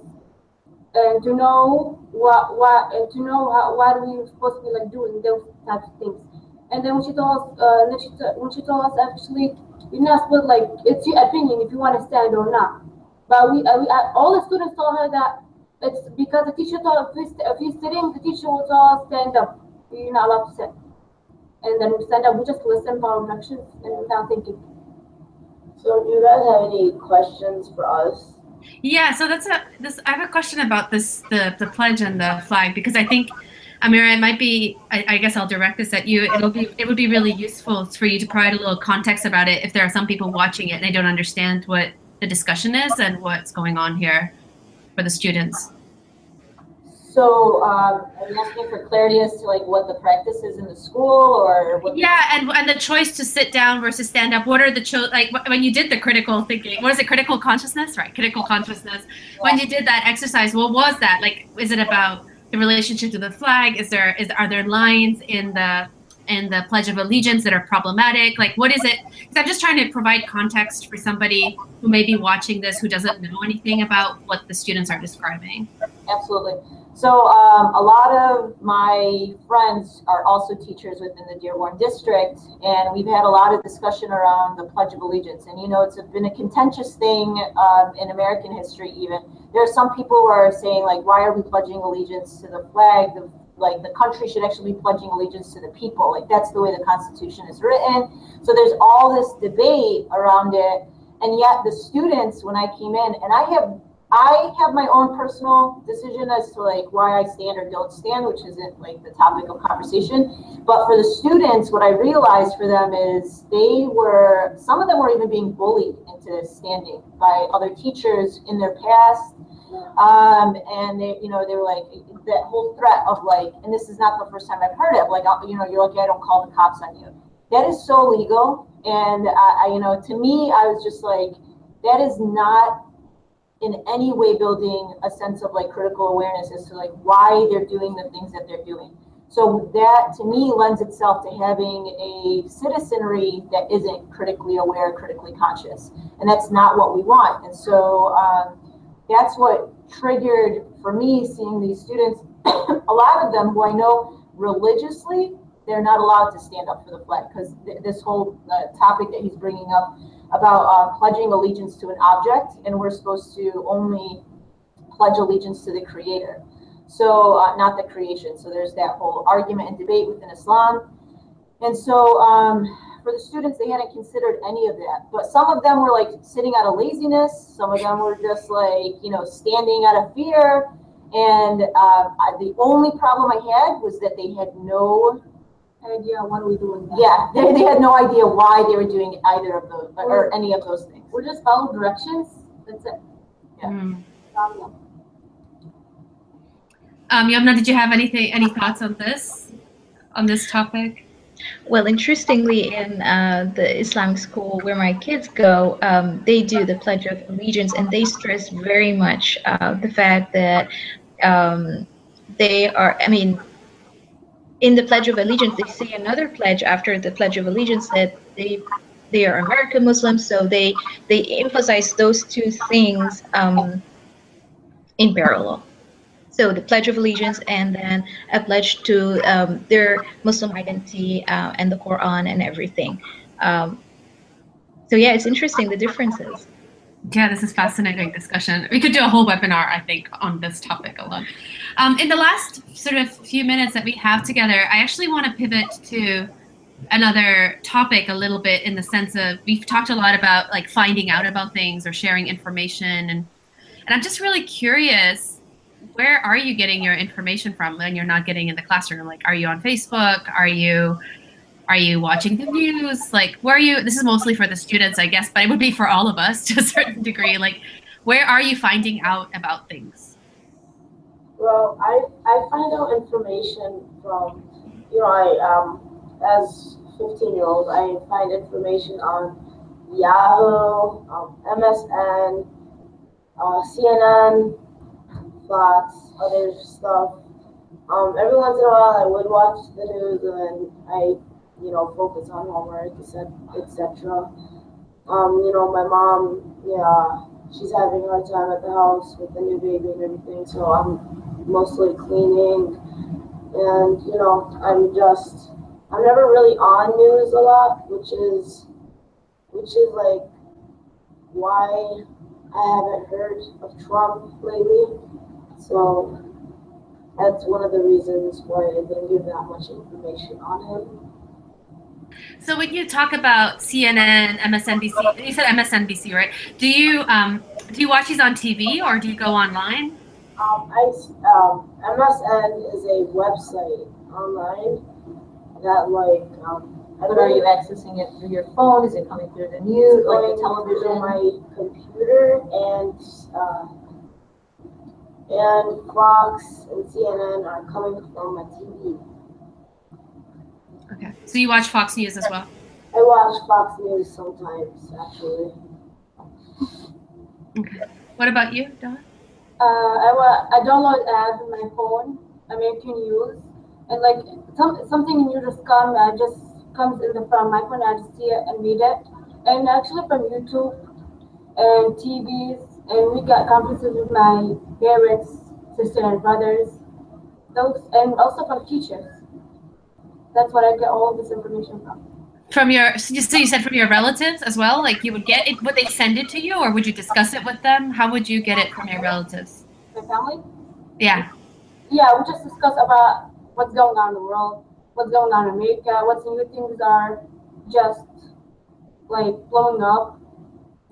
and to know what what and to know how what we're supposed to be like doing those types of things. And then when she told us, uh, then she when she told us actually, you're not supposed like it's your opinion if you want to stand or not. But we, uh, we uh, all the students told her that it's because the teacher told if we st- if you're sitting, the teacher will tell us stand up. You're not allowed to sit. And then we stand up. We just listen for our instructions and without thinking. So do you guys have any questions for us? Yeah, so that's a this. I have a question about this the the pledge and the flag because I think, Amira, it might be. I, I guess I'll direct this at you. It'll be it would be really useful for you to provide a little context about it if there are some people watching it and they don't understand what the discussion is and what's going on here for the students. So, um, are you asking for clarity as to like what the practice is in the school or? Yeah, and and the choice to sit down versus stand up. What are the cho- like when you did the critical thinking? What is it? Critical consciousness, right? Critical consciousness. When you did that exercise, what was that? Like, is it about the relationship to the flag? Is there is are there lines in the in the Pledge of Allegiance that are problematic? Like, what is it? Because I'm just trying to provide context for somebody who may be watching this who doesn't know anything about what the students are describing. Absolutely. So um, a lot of my friends are also teachers within the Dearborn district, and we've had a lot of discussion around the Pledge of Allegiance. And you know, it's been a contentious thing um, in American history. Even there are some people who are saying like, why are we pledging allegiance to the flag? The, like the country should actually be pledging allegiance to the people. Like that's the way the Constitution is written. So there's all this debate around it, and yet the students, when I came in, and I have I have my own personal decision as to like why I stand or don't stand, which isn't like the topic of conversation. But for the students, what I realized for them is they were some of them were even being bullied into standing by other teachers in their past. Um, and they, you know, they were like that whole threat of like, and this is not the first time I've heard it. Like, you know, you're lucky I don't call the cops on you. That is so legal, and I, I you know, to me, I was just like, that is not in any way building a sense of like critical awareness as to like why they're doing the things that they're doing. So that to me lends itself to having a citizenry that isn't critically aware, critically conscious. And that's not what we want. And so um, that's what triggered for me seeing these students, a lot of them who I know religiously, they're not allowed to stand up for the flag because th- this whole uh, topic that he's bringing up about uh, pledging allegiance to an object, and we're supposed to only pledge allegiance to the creator. So, uh, not the creation. So, there's that whole argument and debate within Islam. And so, um, for the students, they hadn't considered any of that. But some of them were like sitting out of laziness, some of them were just like, you know, standing out of fear. And uh, I- the only problem I had was that they had no idea what we do with that. yeah, they, they had no idea why they were doing either of those or any of those things. We're just follow directions. That's it. Mm. Problem. Um, Yomna, did you have anything, any thoughts on this, on this topic? Well, interestingly, in uh, the Islamic school where my kids go, um, they do the Pledge of Allegiance, and they stress very much uh, the fact that um, they are. I mean, in the Pledge of Allegiance, they say another pledge after the Pledge of Allegiance that they they are American Muslims, so they they emphasize those two things um, in parallel. So the Pledge of Allegiance and then a pledge to um, their Muslim identity uh, and the Quran and everything. Um, so yeah, it's interesting the differences. Yeah, this is fascinating discussion. We could do a whole webinar, I think, on this topic alone. Um, in the last sort of few minutes that we have together, I actually want to pivot to another topic a little bit in the sense of we've talked a lot about like finding out about things or sharing information and and I'm just really curious where are you getting your information from when you're not getting in the classroom? Like are you on Facebook? Are you are you watching the news? Like where are you this is mostly for the students I guess but it would be for all of us to a certain degree. Like where are you finding out about things? Well, I, I find out information from, you know, I, um, as 15 year old, I find information on Yahoo, um, MSN, uh, CNN, Fox, other stuff. Um, every once in a while, I would watch the news and then I, you know, focus on homework, etc. Um, you know, my mom, yeah, she's having a hard time at the house with the new baby and everything, so I'm mostly cleaning. And, you know, I'm just, I'm never really on news a lot, which is, which is like why I haven't heard of Trump lately. So that's one of the reasons why I didn't give that much information on him. So when you talk about CNN, MSNBC, you said MSNBC, right? Do you um, do you watch these on TV or do you go online? Um, I, um, MSN is a website online that like, um, I But are you accessing it through your phone? Is it coming through the news, like the television? through my computer and, uh, and Fox and CNN are coming from my TV. Okay. So you watch Fox News as well. I watch Fox News sometimes, actually. Okay. What about you, Dawn? Uh, I wa- I download app on my phone. I American News, and like some something new just come, I just comes in the from my phone. I just see it and read it, and actually from YouTube and TVs, and we got conferences with my parents, sister, and brothers. Those and also from teachers. That's what I get all this information from. From your you so you said from your relatives as well? Like you would get it would they send it to you or would you discuss it with them? How would you get it from your relatives? My family. Yeah. Yeah, we just discuss about what's going on in the world, what's going on in America, what new things are just like blowing up,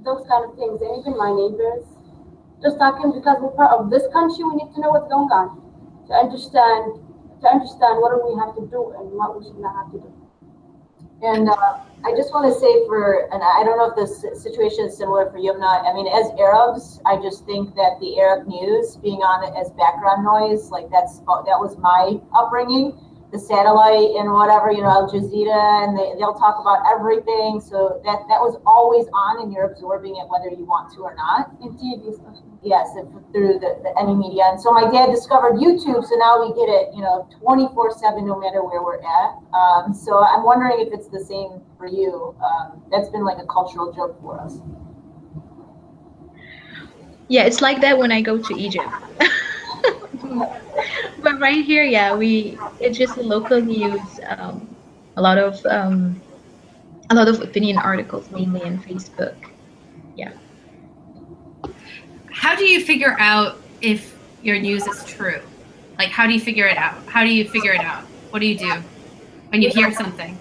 those kind of things, and even my neighbors. Just talking because we're part of this country, we need to know what's going on to understand to understand what do we have to do and what we should not have to do. And uh, I just want to say for, and I don't know if this situation is similar for Yomna. I mean, as Arabs, I just think that the Arab news being on it as background noise, like that's that was my upbringing. The satellite and whatever, you know, Al Jazeera, and they, they'll talk about everything. So that, that was always on, and you're absorbing it whether you want to or not. In TV. Yes, through the, the any media. And so my dad discovered YouTube, so now we get it, you know, 24 7 no matter where we're at. Um, so I'm wondering if it's the same for you. Um, that's been like a cultural joke for us. Yeah, it's like that when I go to Egypt. but right here, yeah, we it's just local news. Um, a lot of um, a lot of opinion articles, mainly in Facebook. Yeah. How do you figure out if your news is true? Like, how do you figure it out? How do you figure it out? What do you do when you hear something?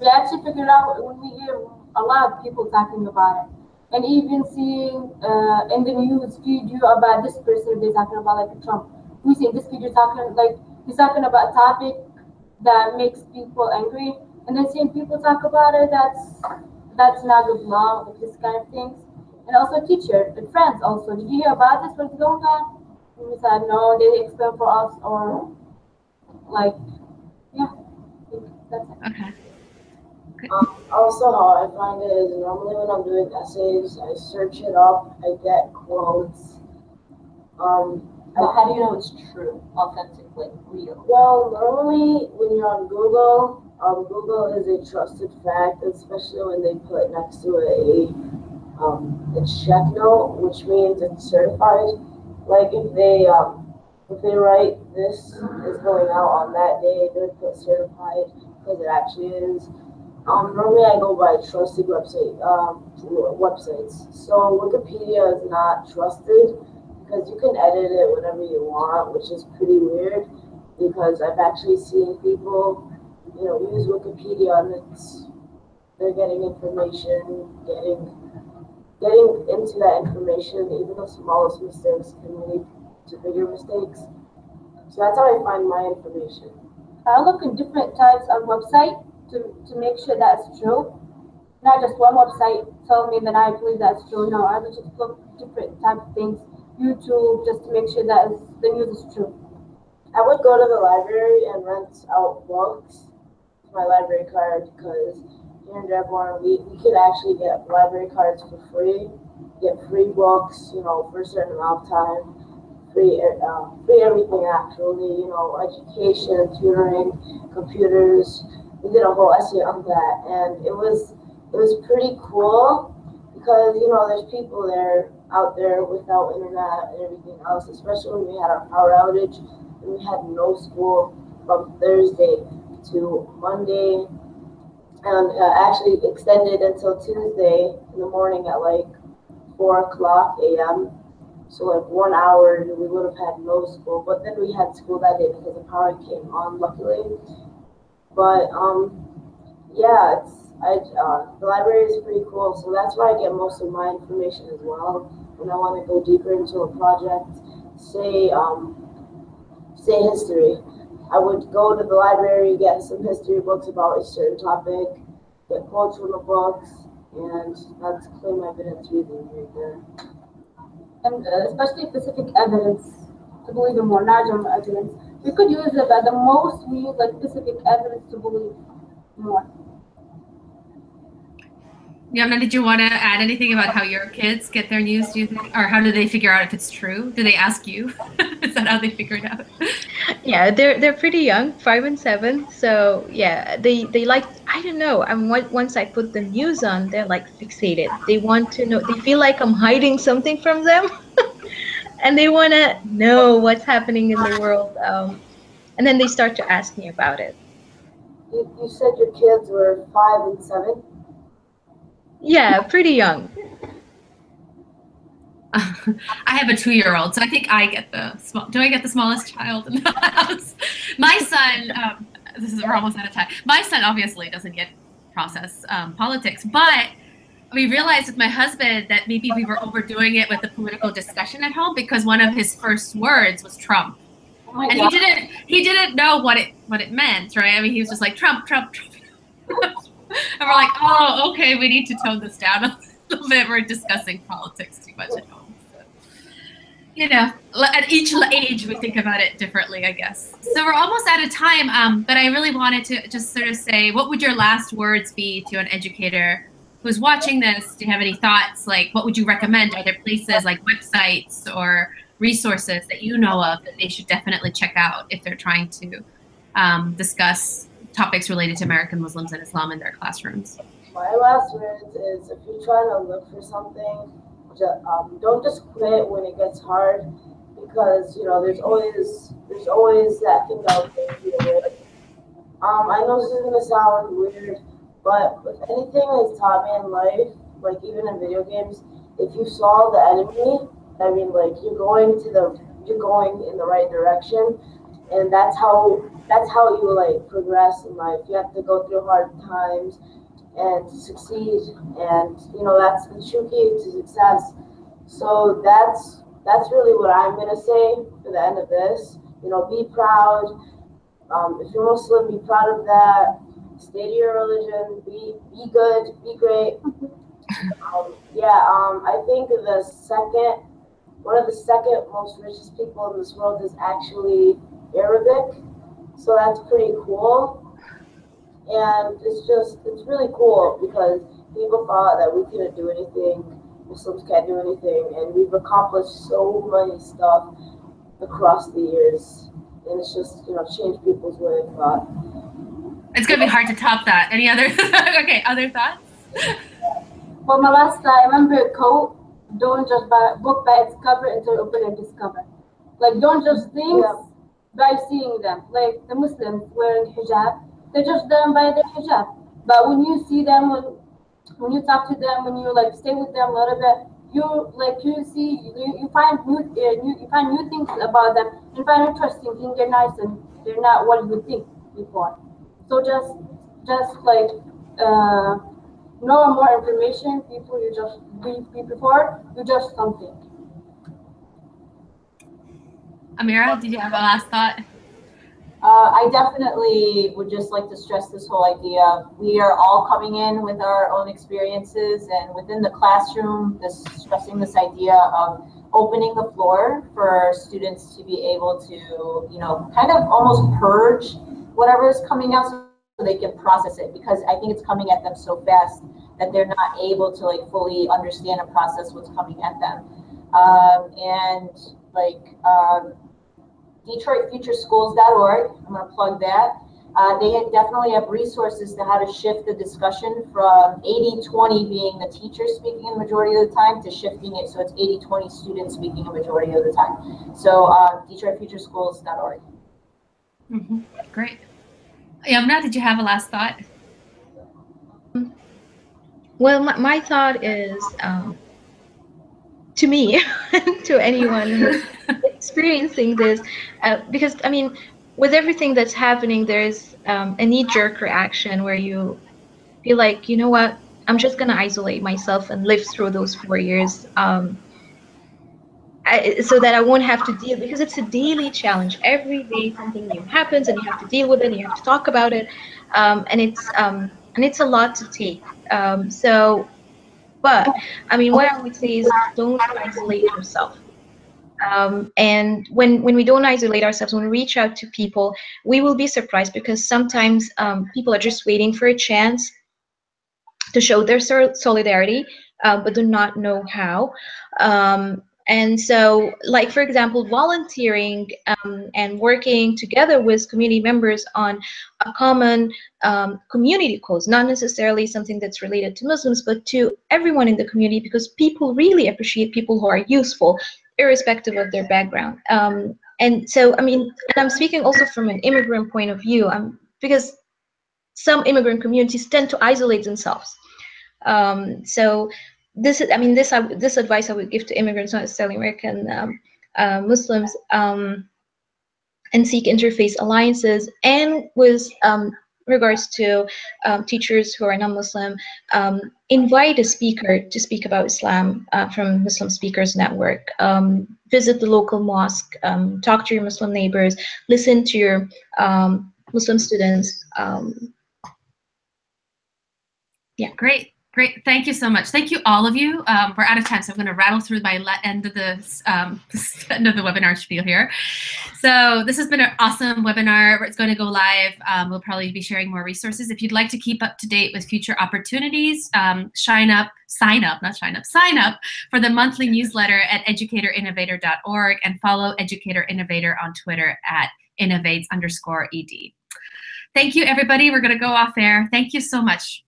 We actually figured out when we hear a lot of people talking about it. And even seeing uh, in the news video about this person, they're talking about like Trump. We see this video talking like he's talking about a topic that makes people angry, and then seeing people talk about it, that's that's not good law, like this kind of things. And also teacher and friends also. Did you hear about this? What's going on? And we said no, they explain for us or like yeah. That's it. Okay. Um, also, how I find it is normally when I'm doing essays, I search it up, I get quotes. Um, I, how do you know it's true, authentically, real? well, normally when you're on Google, um, Google is a trusted fact, especially when they put next to it a um, a check note, which means it's certified. Like if they um, if they write this is going out on that day, they would put certified because it actually is. Um, normally I go by trusted website um, websites. So Wikipedia is not trusted because you can edit it whenever you want, which is pretty weird. Because I've actually seen people, you know, use Wikipedia and it's they're getting information, getting getting into that information. Even the smallest mistakes can lead to bigger mistakes. So that's how I find my information. I look at different types of website to, to make sure that's true. Not just one website tell me that I believe that's true. No, I would just look different type of things. YouTube just to make sure that the news is true. I would go to the library and rent out books with my library card because here in Dearborn we, we could actually get library cards for free, get free books, you know, for a certain amount of time, free uh, free everything actually, you know, education, tutoring, computers. We did a whole essay on that, and it was it was pretty cool because you know there's people there out there without internet and everything else, especially when we had our power outage and we had no school from Thursday to Monday, and uh, actually extended until Tuesday in the morning at like four o'clock a.m. So like one hour, we would have had no school, but then we had school that day because the power came on, luckily. But um, yeah, it's I uh, the library is pretty cool, so that's where I get most of my information as well. When I want to go deeper into a project, say um, say history, I would go to the library, get some history books about a certain topic, get quotes from the books, and that's claim evidence reading right there. And uh, especially specific evidence to believe in more, not general evidence. We could use it, but the most we use like specific evidence to believe more. Yomna, did you want to add anything about how your kids get their news? Do you think, or how do they figure out if it's true? Do they ask you? Is that how they figure it out? Yeah, they're they're pretty young, five and seven. So yeah, they they like I don't know. I'm once I put the news on, they're like fixated. They want to know. They feel like I'm hiding something from them, and they want to know what's happening in the world. Um, and then they start to ask me about it. You, you said your kids were five and seven. Yeah, pretty young. I have a two-year-old, so I think I get the small. Do I get the smallest child in the house? My son. Um, this is we're almost out of time. My son obviously doesn't get process um, politics, but we realized with my husband that maybe we were overdoing it with the political discussion at home because one of his first words was Trump, Oh and he didn't he didn't know what it what it meant, right? I mean, he was just like Trump, Trump, Trump, and we're like, oh, okay, we need to tone this down a little bit. We're discussing politics too much at home. so. you know, at each age we think about it differently, I guess. So we're almost out of time, um, but I really wanted to just sort of say, what would your last words be to an educator who's watching this? Do you have any thoughts? Like, what would you recommend? Are there places like websites or resources that you know of that they should definitely check out if they're trying to um, discuss topics related to American Muslims and Islam in their classrooms? My last words is if you're trying to look for something, um, don't just quit when it gets hard because you know there's always there's always that thing out there. Um, I know this is gonna sound weird, but anything has taught me in life, like even in video games, if you saw the enemy, I mean like you're going to the you're going in the right direction, and that's how that's how you like progress in life. You have to go through hard times and succeed. And you know that's the true key to success. So that's that's really what i'm to say for the end of this. You know be proud. Um, if you're muslim be proud of that stay to your religion be be good be great um, yeah um, i think the second one of the second most richest people in this world is actually arabic so that's pretty cool and it's just, it's really cool because people thought that we couldn't do anything, Muslims can't do anything, and we've accomplished so many stuff across the years. And it's just, you know, changed people's way of thought. It's gonna be hard to top that. Any other okay, other thoughts? well my last I remember quote, don't judge by book by its cover until you open and discover. Like don't judge things yeah. by seeing them. Like the Muslims wearing hijab, they judge them by their hijab. But when you see them, when when you talk to them, when you like stay with them a little bit, you like you see you, you find new, uh, new you find new things about them. You find interesting, think they're nice and they're not what you think before. So just just like uh, know more information before you just be before you just something. Amira, did you have a last thought? Uh, I definitely would just like to stress this whole idea. We are all coming in with our own experiences, and within the classroom, this stressing this idea of opening the floor for students to be able to, you know, kind of almost purge whatever is coming out so they can process it. Because I think it's coming at them so fast that they're not able to like fully understand and process what's coming at them. Um, and like um, DetroitFutureSchools.org. I'm going to plug that. Uh, they definitely have resources to how to shift the discussion from 80-20 being the teacher speaking the majority of the time to shifting it so it's 80-20 students speaking a majority of the time. So uh, DetroitFutureSchools.org. Mm-hmm. Great. Yomna, did you have a last thought? Well, my, my thought is um, to me, to anyone experiencing this, uh, because I mean, with everything that's happening, there's um, a knee-jerk reaction where you feel like, you know what, I'm just gonna isolate myself and live through those four years, um, I, so that I won't have to deal because it's a daily challenge. Every day something new happens, and you have to deal with it. and You have to talk about it, um, and it's um, and it's a lot to take. Um, so but I mean, what I would say is don't isolate yourself. Um, and when when we don't isolate ourselves, when we reach out to people, we will be surprised because sometimes um, people are just waiting for a chance to show their solidarity, uh, but do not know how. Um, and so, like for example, volunteering um, and working together with community members on a common um, community cause, not necessarily something that's related to Muslims, but to everyone in the community, because people really appreciate people who are useful, irrespective of their background. Um, and so, I mean, and I'm speaking also from an immigrant point of view, um, because some immigrant communities tend to isolate themselves. Um, so this is, I mean, this I, this advice I would give to immigrants, not necessarily American um, uh, Muslims, um, and seek interfaith alliances. And with um, regards to um, teachers who are non-Muslim, um, invite a speaker to speak about Islam uh, from Muslim Speakers Network. Um, visit the local mosque, talk to your Muslim neighbors, listen to your Muslim students. yeah. Great. Great, thank you so much. Thank you, all of you. Um, we're out of time, so I'm going to rattle through my end of the um, end of the webinar spiel here. So this has been an awesome webinar. It's going to go live. Um, we'll probably be sharing more resources. If you'd like to keep up to date with future opportunities, um, shine up, sign up, not shine up, sign up for the monthly newsletter at educatorinnovator.org and follow Educator Innovator on Twitter at innovates underscore ed. Thank you, everybody. We're going to go off air. Thank you so much.